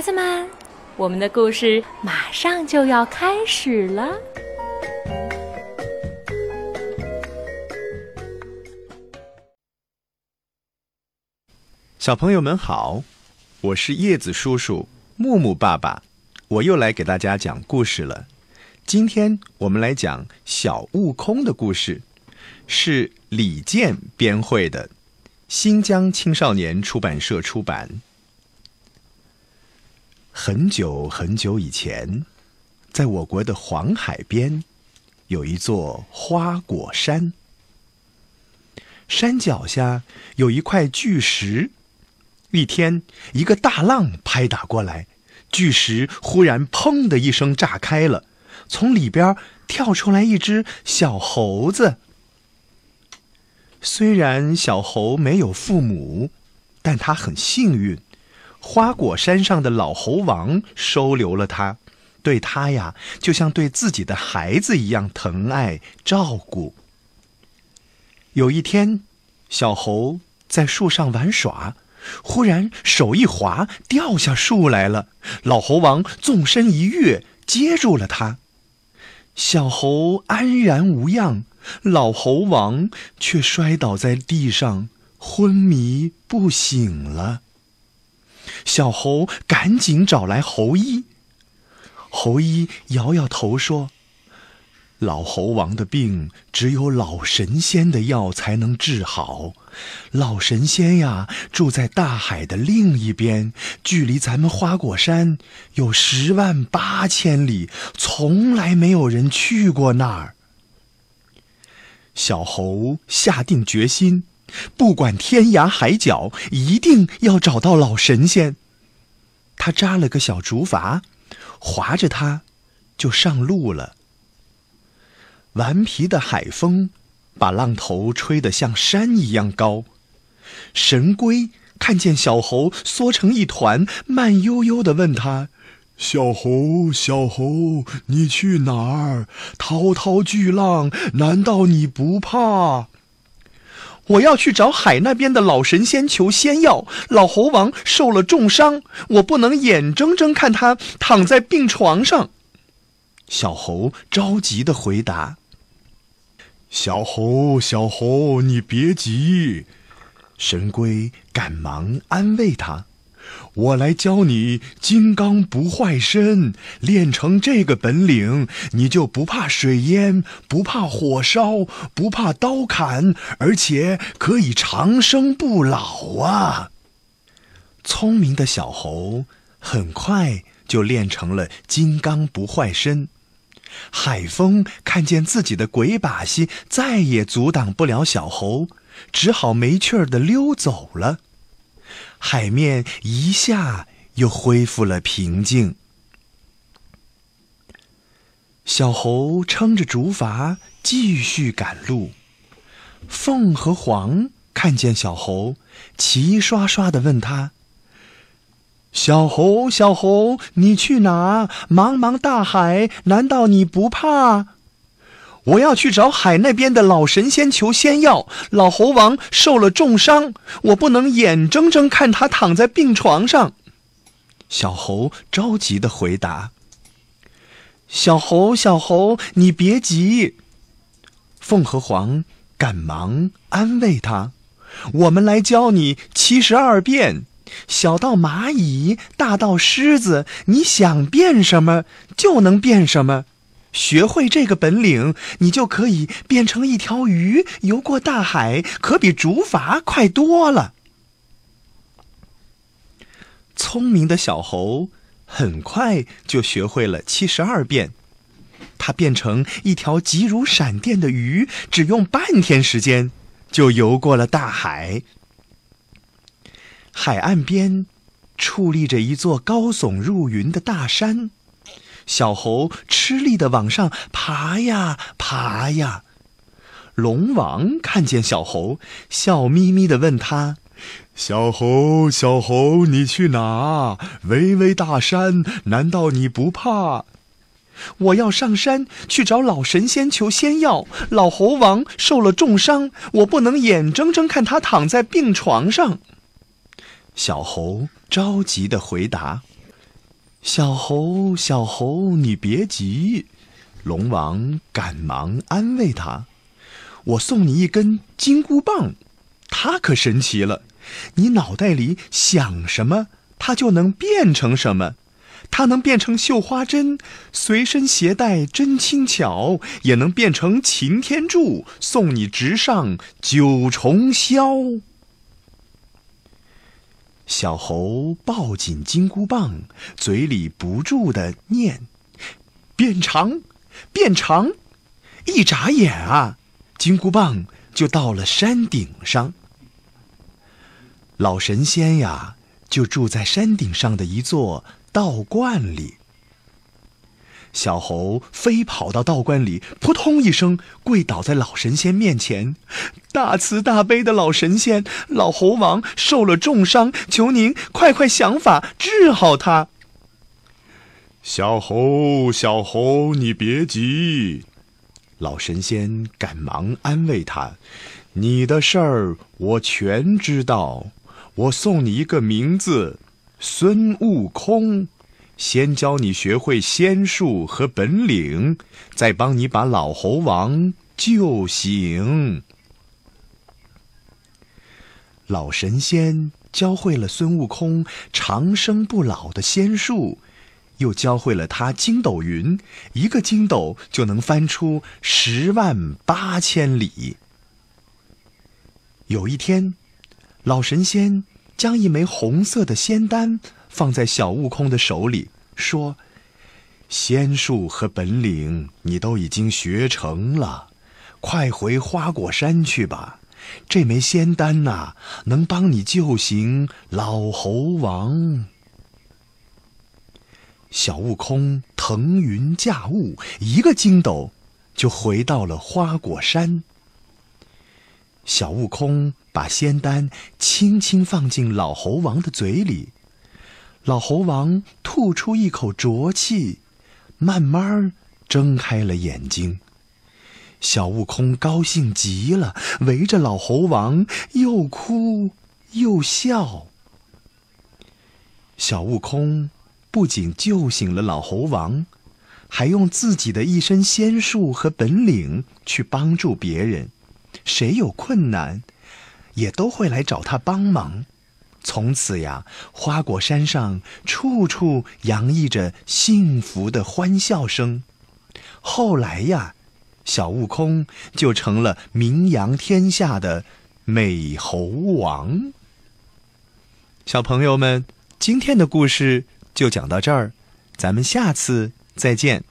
孩子们，我们的故事马上就要开始了。小朋友们好，我是叶子叔叔、木木爸爸，我又来给大家讲故事了。今天我们来讲小悟空的故事，是李健编绘的，新疆青少年出版社出版。很久很久以前，在我国的黄海边，有一座花果山，山脚下有一块巨石。一天，一个大浪拍打过来，巨石忽然“砰”的一声炸开了，从里边跳出来一只小猴子。虽然小猴没有父母，但他很幸运，花果山上的老猴王收留了他，对他呀，就像对自己的孩子一样疼爱照顾。有一天，小猴在树上玩耍。忽然手一滑，掉下树来了。老猴王纵身一跃，接住了他。小猴安然无恙，老猴王却摔倒在地上，昏迷不醒了。小猴赶紧找来猴医。猴医摇摇头说。老猴王的病只有老神仙的药才能治好，老神仙呀住在大海的另一边，距离咱们花果山有十万八千里，从来没有人去过那儿。小猴下定决心，不管天涯海角，一定要找到老神仙。他扎了个小竹筏，划着它，就上路了。顽皮的海风，把浪头吹得像山一样高。神龟看见小猴缩成一团，慢悠悠地问他：“小猴，小猴，你去哪儿？滔滔巨浪，难道你不怕？”“我要去找海那边的老神仙求仙药。老猴王受了重伤，我不能眼睁睁看他躺在病床上。”小猴着急的回答。小猴，小猴，你别急。神龟赶忙安慰他：“我来教你金刚不坏身，练成这个本领，你就不怕水淹，不怕火烧，不怕刀砍，而且可以长生不老啊！”聪明的小猴很快就练成了金刚不坏身。海风看见自己的鬼把戏再也阻挡不了小猴，只好没趣儿的溜走了。海面一下又恢复了平静。小猴撑着竹筏继续赶路。凤和凰看见小猴，齐刷刷的问他。小猴，小猴，你去哪？茫茫大海，难道你不怕？我要去找海那边的老神仙求仙药。老猴王受了重伤，我不能眼睁睁看他躺在病床上。小猴着急的回答：“小猴，小猴，你别急。”凤和凰赶忙安慰他：“我们来教你七十二变。”小到蚂蚁，大到狮子，你想变什么就能变什么。学会这个本领，你就可以变成一条鱼游过大海，可比竹筏快多了。聪明的小猴很快就学会了七十二变，它变成一条急如闪电的鱼，只用半天时间就游过了大海。海岸边，矗立着一座高耸入云的大山。小猴吃力地往上爬呀爬呀。龙王看见小猴，笑眯眯地问他：“小猴，小猴，你去哪？巍巍大山，难道你不怕？”“我要上山去找老神仙求仙药。老猴王受了重伤，我不能眼睁睁看他躺在病床上。”小猴着急的回答：“小猴，小猴，你别急。龙王赶忙安慰他：“我送你一根金箍棒，它可神奇了。你脑袋里想什么，它就能变成什么。它能变成绣花针，随身携带真轻巧；也能变成擎天柱，送你直上九重霄。”小猴抱紧金箍棒，嘴里不住的念：“变长，变长！”一眨眼啊，金箍棒就到了山顶上。老神仙呀，就住在山顶上的一座道观里。小猴飞跑到道观里，扑通一声跪倒在老神仙面前。大慈大悲的老神仙，老猴王受了重伤，求您快快想法治好他。小猴，小猴，你别急。老神仙赶忙安慰他：“你的事儿我全知道，我送你一个名字，孙悟空。”先教你学会仙术和本领，再帮你把老猴王救醒。老神仙教会了孙悟空长生不老的仙术，又教会了他筋斗云，一个筋斗就能翻出十万八千里。有一天，老神仙将一枚红色的仙丹。放在小悟空的手里，说：“仙术和本领你都已经学成了，快回花果山去吧。这枚仙丹呐，能帮你救醒老猴王。”小悟空腾云驾雾，一个筋斗就回到了花果山。小悟空把仙丹轻轻放进老猴王的嘴里。老猴王吐出一口浊气，慢慢睁开了眼睛。小悟空高兴极了，围着老猴王又哭又笑。小悟空不仅救醒了老猴王，还用自己的一身仙术和本领去帮助别人。谁有困难，也都会来找他帮忙。从此呀，花果山上处处洋溢着幸福的欢笑声。后来呀，小悟空就成了名扬天下的美猴王。小朋友们，今天的故事就讲到这儿，咱们下次再见。